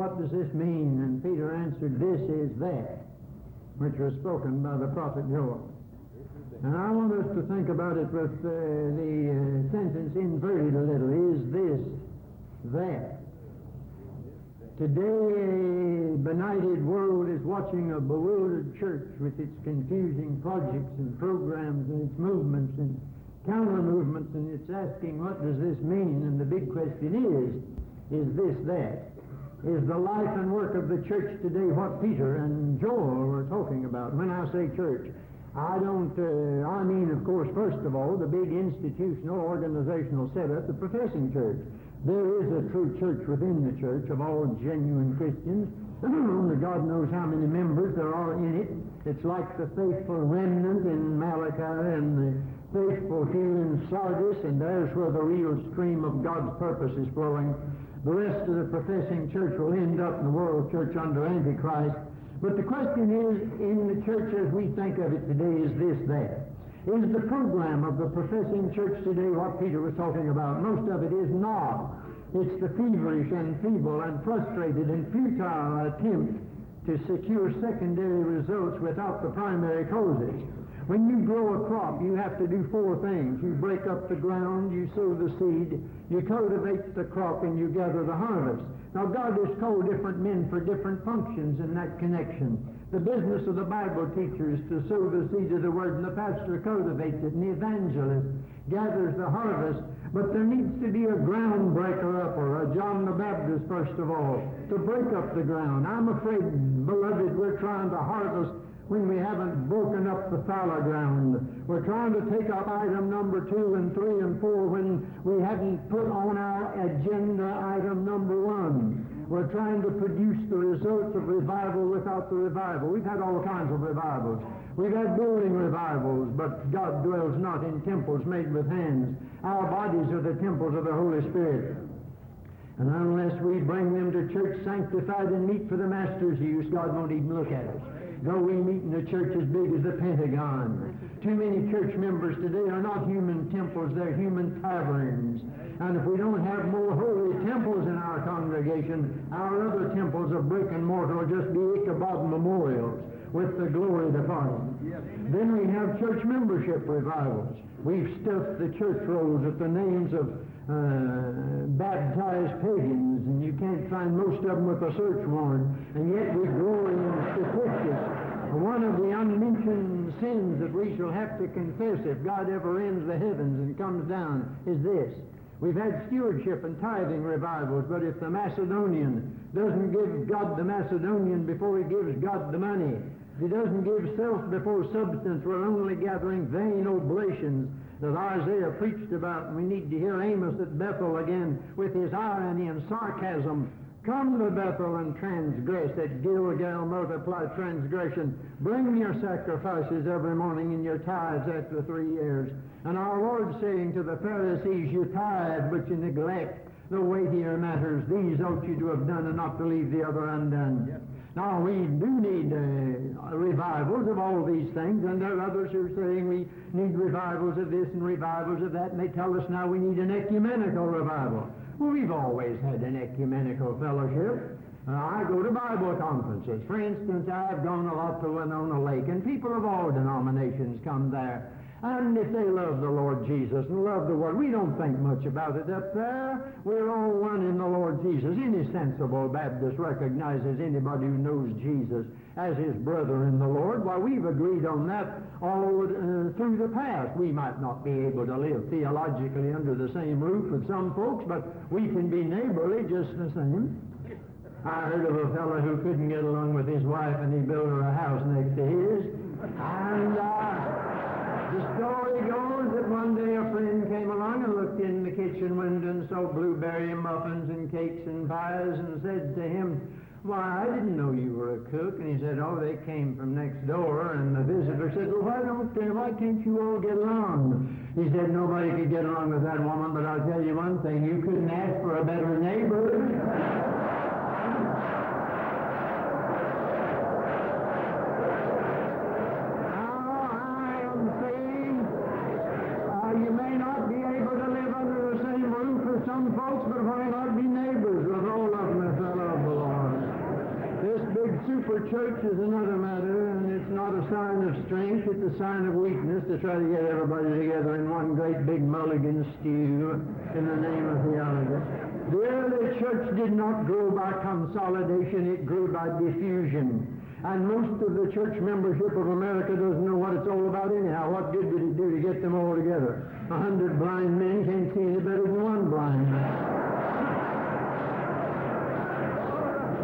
What does this mean? And Peter answered, This is that, which was spoken by the prophet Joel. And I want us to think about it with uh, the uh, sentence inverted a little. Is this that? Today, a benighted world is watching a bewildered church with its confusing projects and programs and its movements and counter movements, and it's asking, what does this mean? And the big question is, is this that? Is the life and work of the church today what Peter and Joel were talking about? When I say church, I don't, uh, I mean, of course, first of all, the big institutional, organizational setup, the professing church. There is a true church within the church of all genuine Christians. God knows how many members there are in it. It's like the faithful remnant in Malachi and the faithful here in Sardis, and there's where the real stream of God's purpose is flowing. The rest of the professing church will end up in the world church under Antichrist. But the question is, in the church as we think of it today, is this that? Is the program of the professing church today what Peter was talking about? Most of it is not. It's the feverish and feeble and frustrated and futile attempt to secure secondary results without the primary causes. When you grow a crop, you have to do four things. You break up the ground, you sow the seed, you cultivate the crop, and you gather the harvest. Now, God has called different men for different functions in that connection. The business of the Bible teacher is to sow the seed of the Word, and the pastor cultivates it, and the evangelist gathers the harvest. But there needs to be a groundbreaker upper, a John the Baptist, first of all, to break up the ground. I'm afraid, beloved, we're trying to harvest when we haven't broken up the fallow ground. We're trying to take up item number two and three and four when we haven't put on our agenda item number one. We're trying to produce the results of revival without the revival. We've had all kinds of revivals. We've had building revivals, but God dwells not in temples made with hands. Our bodies are the temples of the Holy Spirit. And unless we bring them to church sanctified and meet for the Master's use, God won't even look at us though we meet in a church as big as the Pentagon. Too many church members today are not human temples, they're human taverns. And if we don't have more holy temples in our congregation, our other temples of brick and mortar will just be Ichabod memorials with the glory departed. Then we have church membership revivals. We've stuffed the church rolls with the names of uh, baptized pagans, and you can't find most of them with a search warrant, and yet we glory in statistics. One of the unmentioned sins that we shall have to confess if God ever ends the heavens and comes down is this. We've had stewardship and tithing revivals, but if the Macedonian doesn't give God the Macedonian before he gives God the money, if he doesn't give self before substance, we're only gathering vain oblations that Isaiah preached about, and we need to hear Amos at Bethel again with his irony and sarcasm. Come to Bethel and transgress at Gilgal, multiply transgression. Bring your sacrifices every morning and your tithes after three years. And our Lord saying to the Pharisees, You tithe, but you neglect the weightier matters. These ought you to have done and not to leave the other undone. Yes. Now, we do need uh, revivals of all these things, and there are others who are saying we need revivals of this and revivals of that, and they tell us now we need an ecumenical revival. Well, we've always had an ecumenical fellowship. Uh, I go to Bible conferences. For instance, I've gone a lot to Winona Lake, and people of all denominations come there. And if they love the Lord Jesus and love the Word, we don't think much about it up there. We're all one in the Lord Jesus. Any sensible Baptist recognizes anybody who knows Jesus as his brother in the Lord. Why, we've agreed on that all uh, through the past. We might not be able to live theologically under the same roof with some folks, but we can be neighborly just the same. I heard of a fellow who couldn't get along with his wife, and he built her a house next to his. And uh, the story goes that one day a friend came along and looked in the kitchen window and saw blueberry muffins and cakes and pies and said to him, why, I didn't know you were a cook. And he said, oh, they came from next door. And the visitor said, well, why don't they, why can't you all get along? He said, nobody could get along with that woman, but I'll tell you one thing, you couldn't ask for a better neighbor. some folks, but why not be neighbors with all of them if they love the Lord? Church is another matter, and it's not a sign of strength, it's a sign of weakness to try to get everybody together in one great big mulligan stew in the name of theology. The early church did not grow by consolidation, it grew by diffusion. And most of the church membership of America doesn't know what it's all about anyhow. What good did it do to get them all together? A hundred blind men can't see any better than one blind man.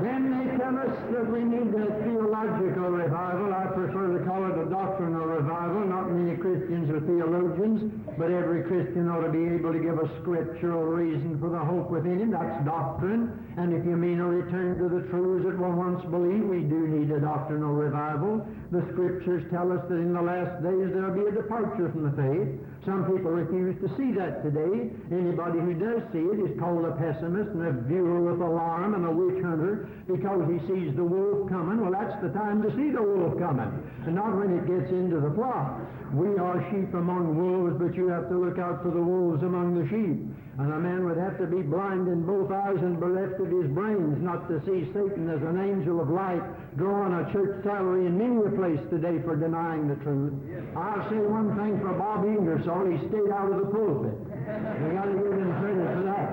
Then they tell us that we need a theological revival. I prefer to call it a doctrinal revival. Not many Christians are theologians, but every Christian ought to be able to give a scriptural reason for the hope within him. That's doctrine. And if you mean a return to the truths that were once believed, we do need a doctrinal revival. The scriptures tell us that in the last days there'll be a departure from the faith. Some people refuse to see that today. Anybody who does see it is called a pessimist and a viewer with alarm and a witch hunter because he sees the wolf coming. Well, that's the time to see the wolf coming, and not when it gets into the flock. We are sheep among wolves, but you have to look out for the wolves among the sheep. And a man would have to be blind in both eyes and bereft of his brains not to see Satan as an angel of light drawing a church salary in many a place today for denying the truth. I'll say one thing for Bob Ingersoll, he stayed out of the pulpit. We got to give him credit for that.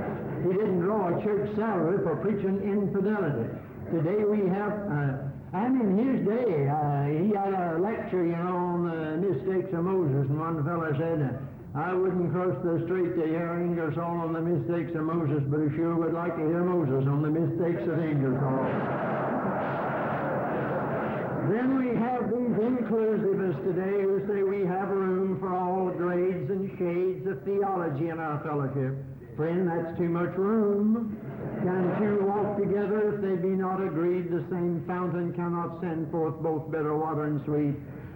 He didn't draw a church salary for preaching infidelity. Today we have, uh, and in his day, uh, he had a lecture, you know, on the mistakes of Moses, and one fellow said, uh, I wouldn't cross the street to hear Ingersoll on the mistakes of Moses, but I sure would like to hear Moses on the mistakes of Ingersoll. then we have these inclusivists today who say we have room for all grades and shades of theology in our fellowship. Friend, that's too much room. Can two walk together if they be not agreed? The same fountain cannot send forth both bitter water and sweet.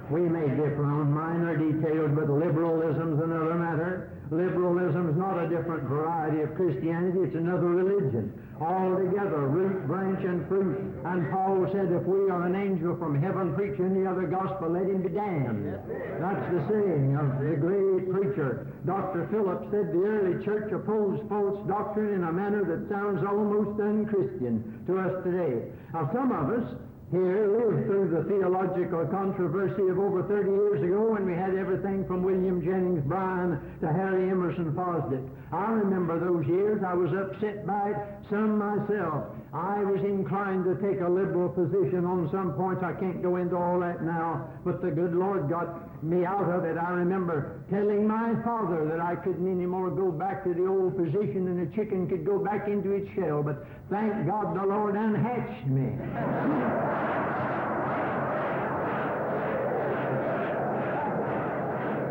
We may differ on minor details, but liberalism's another matter. Liberalism is not a different variety of Christianity, it's another religion. All together, root, branch, and fruit. And Paul said, if we are an angel from heaven preaching the other gospel, let him be damned. That's the saying of the great preacher. Dr. Phillips said the early church opposed false doctrine in a manner that sounds almost unchristian to us today. Now, some of us here lived through the theological controversy of over 30 years ago when we had everything from William Jennings Bryan to Harry Emerson Fosdick. I remember those years. I was upset by it, some myself. I was inclined to take a liberal position on some points. I can't go into all that now, but the good Lord got me out of it. I remember telling my father that I couldn't anymore go back to the old position and a chicken could go back into its shell, but thank God the Lord unhatched me.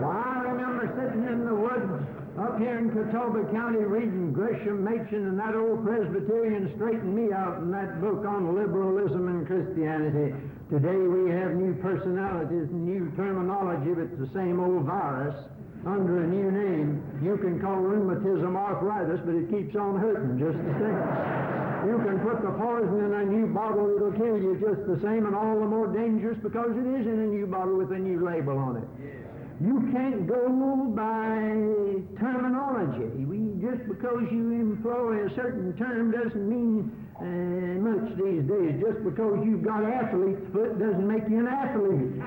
well, I remember sitting in the woods up here in Catawba County reading Gresham Machen and that old Presbyterian straightened me out in that book on liberalism and Christianity. Today we have new personalities and new terminology, but it's the same old virus under a new name. You can call rheumatism arthritis, but it keeps on hurting just the same. You can put the poison in a new bottle, it'll kill you just the same, and all the more dangerous because it is in a new bottle with a new label on it. You can't go by terminology. We, just because you employ a certain term doesn't mean uh, much these days. Just because you've got athlete's foot doesn't make you an athlete.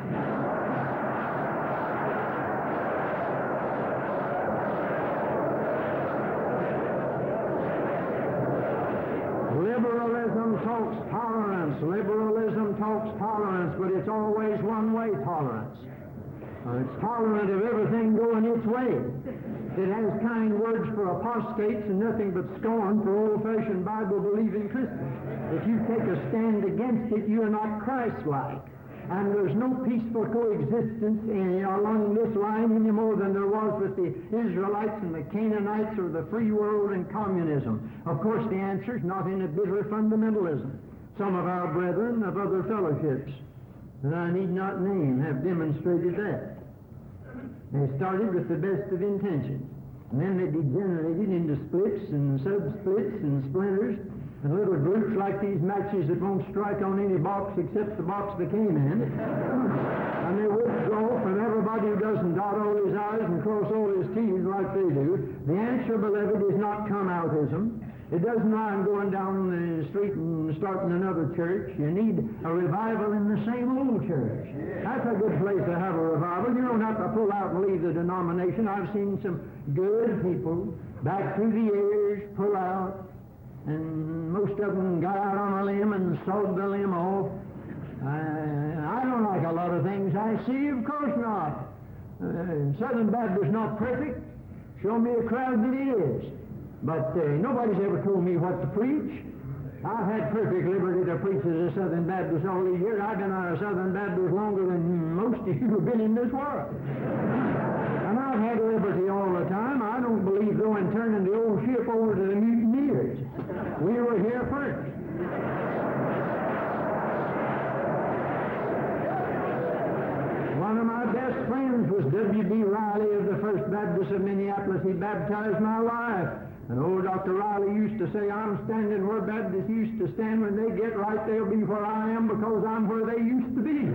Liberalism talks tolerance. Liberalism talks tolerance, but it's always one-way tolerance. Uh, it's tolerant of everything going its way. It has kind words for apostates and nothing but scorn for old-fashioned Bible-believing Christians. If you take a stand against it, you are not Christ-like. And there's no peaceful coexistence in, along this line any more than there was with the Israelites and the Canaanites or the free world and communism. Of course, the answer is not in a bitter fundamentalism. Some of our brethren of other fellowships that I need not name have demonstrated that. They started with the best of intentions. And then they degenerated into splits and sub-splits and splinters and little groups like these matches that won't strike on any box except the box they came in. and they withdraw from everybody who doesn't dot all his I's and cross all his T's like they do. The answer, beloved, is not come outism. It doesn't mind going down the street and starting another church. You need a revival in the same old church. That's a good place to have a revival. You don't have to pull out and leave the denomination. I've seen some good people back through the years pull out, and most of them got out on a limb and sawed the limb off. I, I don't like a lot of things I see, of course not. Uh, Southern Baptist is not perfect. Show me a crowd that is. But uh, nobody's ever told me what to preach. I've had perfect liberty to preach as a Southern Baptist all these years. I've been a Southern Baptist longer than most of you have been in this world. and I've had liberty all the time. I don't believe going turning the old ship over to the mutineers. We were here first. One of my best friends was W.B. Riley of the First Baptist of Minneapolis. He baptized my wife. And old Dr. Riley used to say, I'm standing where Baptists used to stand. When they get right, they'll be where I am because I'm where they used to be.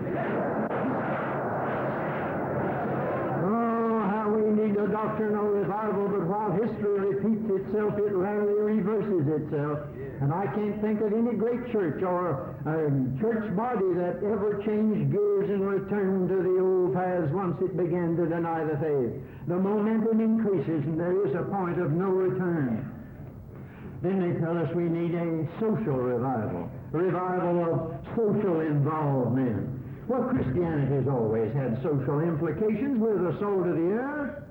oh, how we need a doctrinal revival, but while history repeats itself, it rarely reverses itself. And I can't think of any great church or um, church body that ever changed gears and returned to the old paths once it began to deny the faith. The momentum increases and there is a point of no return. Then they tell us we need a social revival, a revival of social involvement. Well, Christianity has always had social implications. We're the salt of the earth.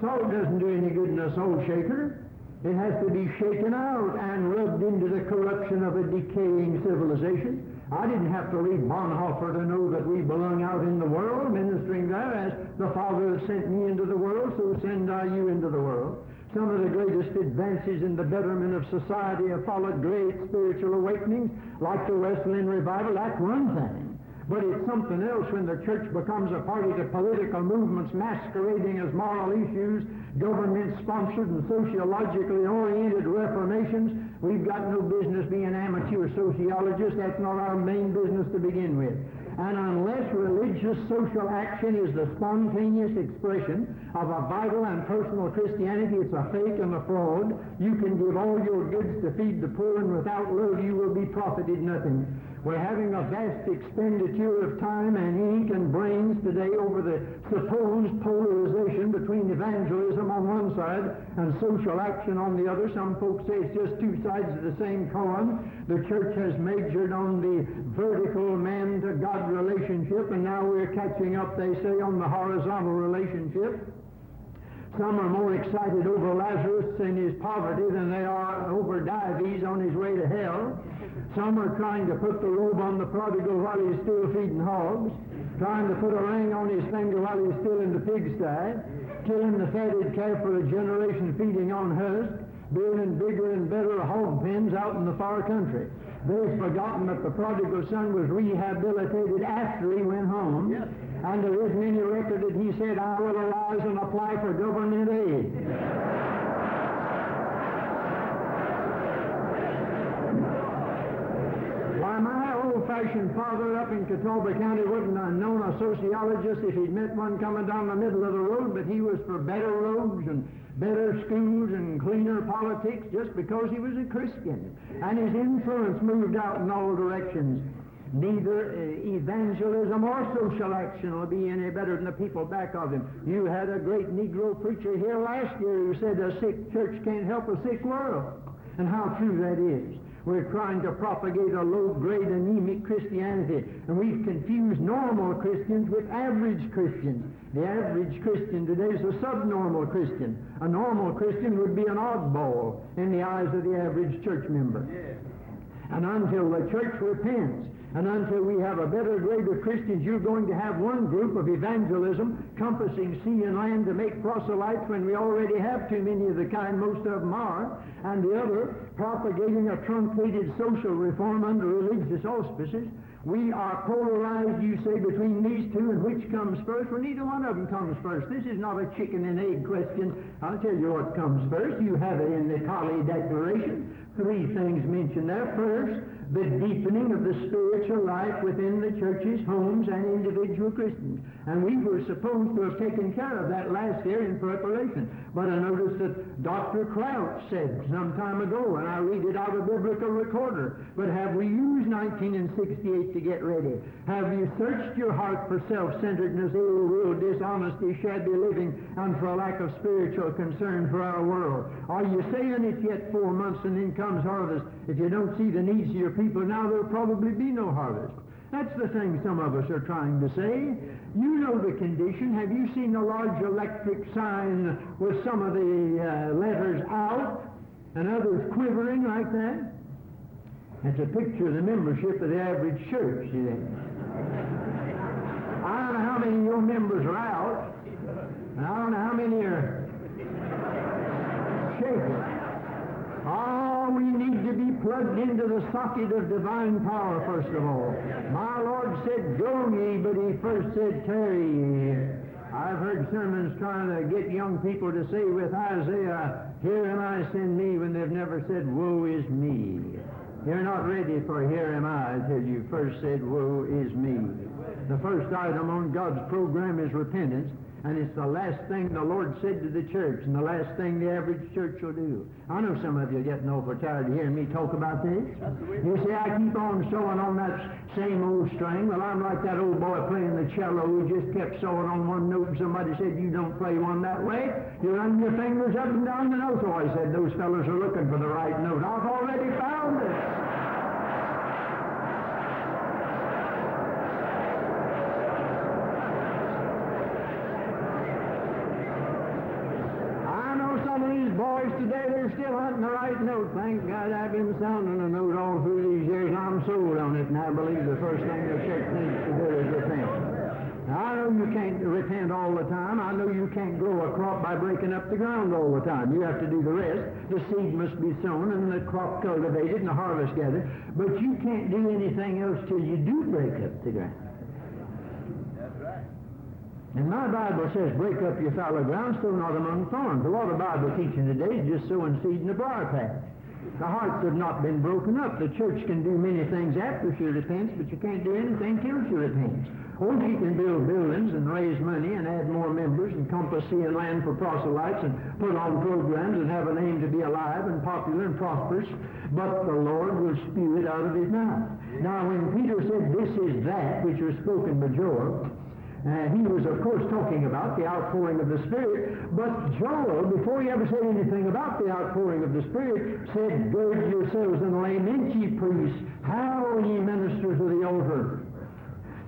Salt doesn't do any good in a soul shaker. It has to be shaken out and rubbed into the corruption of a decaying civilization. I didn't have to read Bonhoeffer to know that we belong out in the world, ministering there as the Father sent me into the world, so send I you into the world. Some of the greatest advances in the betterment of society have followed great spiritual awakenings, like the Wesleyan revival. That's one thing. But it's something else when the church becomes a party to political movements masquerading as moral issues, government-sponsored and sociologically oriented reformations. We've got no business being amateur sociologists. That's not our main business to begin with. And unless religious social action is the spontaneous expression of a vital and personal Christianity, it's a fake and a fraud. You can give all your goods to feed the poor, and without love you will be profited nothing. We're having a vast expenditure of time and ink and brains today over the supposed polarization between evangelism on one side and social action on the other. Some folks say it's just two sides of the same coin. The church has majored on the vertical man to God relationship, and now we're catching up, they say, on the horizontal relationship. Some are more excited over Lazarus and his poverty than they are over Dives on his way to hell. Some are trying to put the robe on the prodigal while he's still feeding hogs, trying to put a ring on his finger while he's still in the pigsty, killing the fatted calf for a generation feeding on husk, building bigger and better hog pens out in the far country. They've forgotten that the prodigal son was rehabilitated after he went home. Yes. And there isn't any record that he said, I will arise and apply for government aid. old-fashioned father up in Catawba County wouldn't have known a sociologist if he'd met one coming down the middle of the road, but he was for better roads and better schools and cleaner politics just because he was a Christian. And his influence moved out in all directions. Neither uh, evangelism or social action will be any better than the people back of him. You had a great Negro preacher here last year who said a sick church can't help a sick world. And how true that is. We're trying to propagate a low-grade anemic Christianity, and we've confused normal Christians with average Christians. The average Christian today is a subnormal Christian. A normal Christian would be an oddball in the eyes of the average church member. And until the church repents and until we have a better grade of Christians, you're going to have one group of evangelism compassing sea and land to make proselytes when we already have too many of the kind most of them are, and the other propagating a truncated social reform under religious auspices. We are polarized, you say, between these two, and which comes first? Well, neither one of them comes first. This is not a chicken and egg question. I'll tell you what comes first. You have it in the Cali Declaration. Three things mentioned there. First, the deepening of the spiritual life within the churches, homes, and individual Christians. And we were supposed to have taken care of that last year in preparation. But I noticed that Dr. Crouch said some time ago, and I read it out of biblical recorder, but have we used 1968 to get ready? Have you searched your heart for self-centeredness, ill will, dishonesty, shabby living, and for a lack of spiritual concern for our world? Are you saying it's yet four months and then comes harvest? If you don't see the needs of your people now, there'll probably be no harvest. That's the thing some of us are trying to say. You know the condition. Have you seen a large electric sign with some of the uh, letters out and others quivering like that? That's a picture of the membership of the average church, you think. I don't know how many of your members are out, and I don't know how many are shaking. Oh, we need to be plugged into the socket of divine power, first of all. My Lord said, Go ye, but he first said, Tarry ye. I've heard sermons trying to get young people to say with Isaiah, Here am I, send me, when they've never said, Woe is me. You're not ready for here am I until you first said, Woe is me. The first item on God's program is repentance. And it's the last thing the Lord said to the church, and the last thing the average church will do. I know some of you getting over tired of hearing me talk about this. You see, I keep on sewing on that same old string. Well, I'm like that old boy playing the cello who just kept sewing on one note, and somebody said, You don't play one that way. You run your fingers up and down the note. So I said, Those fellows are looking for the right note. I've already found it. boys today, hunting the right note. Thank God I've been sounding a note all through these years, I'm sold on it, and I believe the first thing the church needs to do is repent. I know you can't repent all the time. I know you can't grow a crop by breaking up the ground all the time. You have to do the rest. The seed must be sown, and the crop cultivated, and the harvest gathered. But you can't do anything else till you do break up the ground. And my Bible says, break up your fallow ground, sow not among thorns. A lot of Bible teaching today is just sowing seed in the briar patch. The hearts have not been broken up. The church can do many things after she repents, but you can't do anything till she repents. Or she can build buildings and raise money and add more members and compass sea and land for proselytes and put on programs and have a name to be alive and popular and prosperous. But the Lord will spew it out of his mouth. Now, when Peter said, This is that which was spoken by Joel, uh, he was, of course, talking about the outpouring of the Spirit, but Joel, before he ever said anything about the outpouring of the Spirit, said, Gird yourselves and lament, ye priests, how ye ministers of the altar.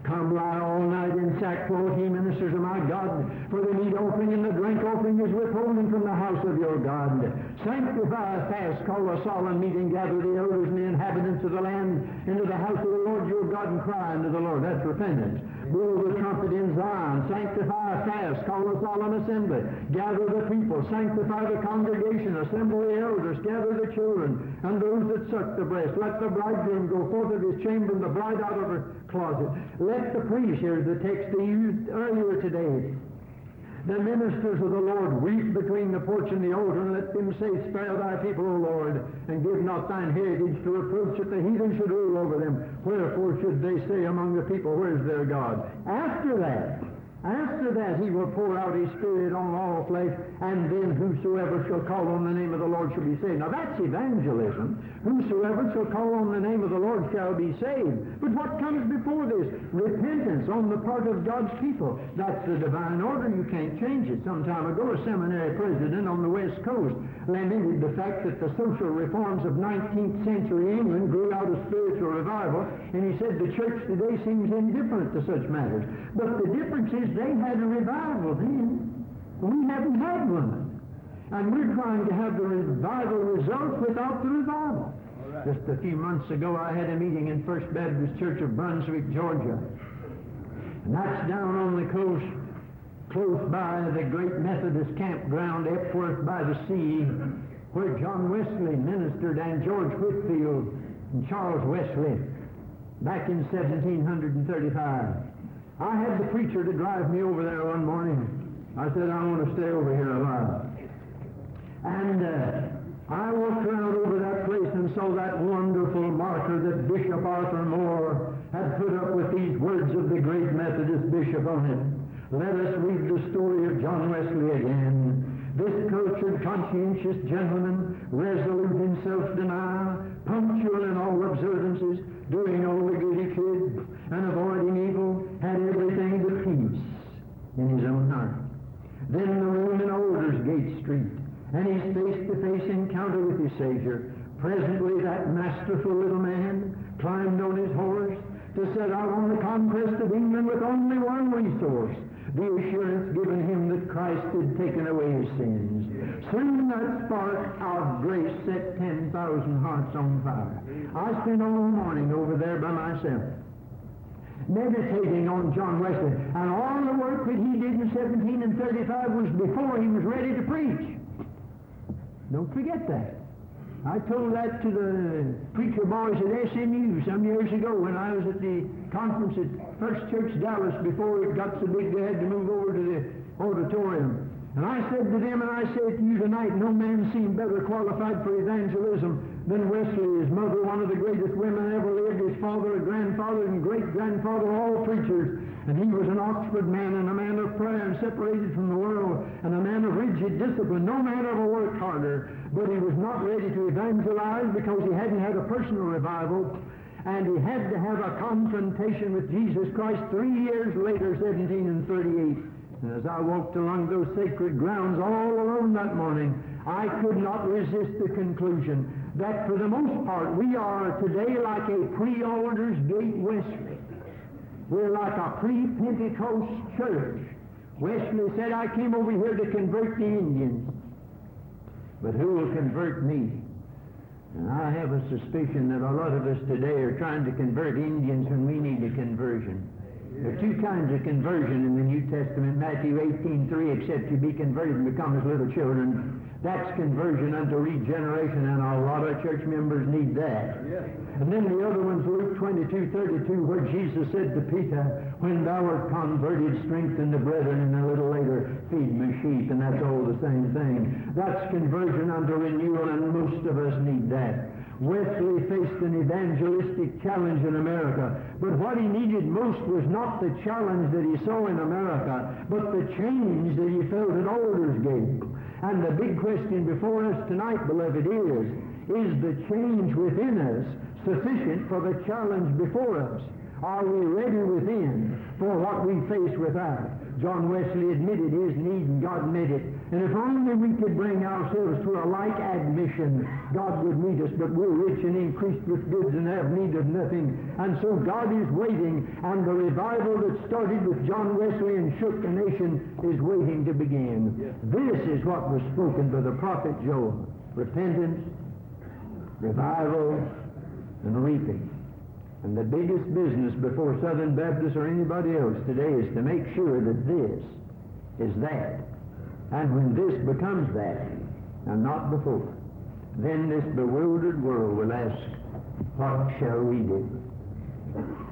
Come lie all night in sackcloth, ye ministers of my God, for the meat offering and the drink offering is withholding from the house of your God. Sanctify a fast, call a solemn meeting, gather the elders and the inhabitants of the land into the house of the Lord your God and cry unto the Lord. That's repentance. Blow the trumpet in Zion. Sanctify a fast, call a solemn assembly. Gather the people. Sanctify the congregation. Assemble the elders. Gather the children and those that suck the breast. Let the bridegroom go forth of his chamber and the bride out of her closet. Let the priest, here's the text they used earlier today. The ministers of the Lord weep between the porch and the altar, and let them say, Spare thy people, O Lord, and give not thine heritage to reproach that the heathen should rule over them. Wherefore should they say among the people, Where's their God? After that, after that he will pour out his Spirit on all flesh, and then whosoever shall call on the name of the Lord shall be saved. Now that's evangelism. Whosoever shall call on the name of the Lord shall be saved. But what comes before this? Repentance on the part of God's people. That's the divine order. You can't change it. Some time ago, a seminary president on the West Coast lamented the fact that the social reforms of 19th century England grew out of spiritual revival, and he said the church today seems indifferent to such matters. But the difference is they had a revival then. We haven't had one. And we're trying to have the revival results without the revival. Right. Just a few months ago, I had a meeting in First Baptist Church of Brunswick, Georgia. And that's down on the coast, close by the great Methodist campground, Epworth by the sea, where John Wesley ministered and George Whitefield and Charles Wesley back in 1735. I had the preacher to drive me over there one morning. I said, I want to stay over here a while. And uh, I walked around over that place and saw that wonderful marker that Bishop Arthur Moore had put up with these words of the great Methodist bishop on it. Let us read the story of John Wesley again. This cultured, conscientious gentleman, resolute in self-denial, the assurance given him that Christ had taken away his sins. Soon that spark of grace set 10,000 hearts on fire. I spent all morning over there by myself meditating on John Wesley. And all the work that he did in 17 and 35 was before he was ready to preach. Don't forget that. I told that to the preacher boys at SMU some years ago when I was at the conference at First Church Dallas before it got so big they had to move over to the auditorium. And I said to them, and I say to you tonight, no man seemed better qualified for evangelism than Wesley. His mother, one of the greatest women ever lived, his father, a grandfather, and great-grandfather, all preachers. And he was an Oxford man and a man of prayer and separated from the world and a man of rigid discipline. No man ever worked harder, but he was not ready to evangelize because he hadn't had a personal revival and he had to have a confrontation with Jesus Christ three years later, 17 and 38. And as I walked along those sacred grounds all alone that morning, I could not resist the conclusion that for the most part we are today like a pre-Aldersgate Wesley. We're like a pre-Pentecost church. Wesley said, I came over here to convert the Indians. But who will convert me? And I have a suspicion that a lot of us today are trying to convert Indians when we need a conversion. There are two kinds of conversion in the New Testament. Matthew 18, 3, except you be converted and become as little children. That's conversion unto regeneration, and a lot of church members need that. Yes. And then the other one's Luke 22, 32, where Jesus said to Peter, When thou art converted, strengthen the brethren, and a little later, feed my sheep, and that's all the same thing. That's conversion unto renewal, and most of us need that. Wesley faced an evangelistic challenge in America, but what he needed most was not the challenge that he saw in America, but the change that he felt at Aldersgate. And the big question before us tonight, beloved, is, is the change within us sufficient for the challenge before us? Are we ready within for what we face without? John Wesley admitted his need and God met it. And if only we could bring ourselves to a like admission, God would meet us. But we're rich and increased with goods and have need of nothing. And so God is waiting, and the revival that started with John Wesley and shook the nation is waiting to begin. Yes. This is what was spoken by the prophet Joel. Repentance, revival, and reaping. And the biggest business before Southern Baptists or anybody else today is to make sure that this is that. And when this becomes that, and not before, then this bewildered world will ask, What shall we do?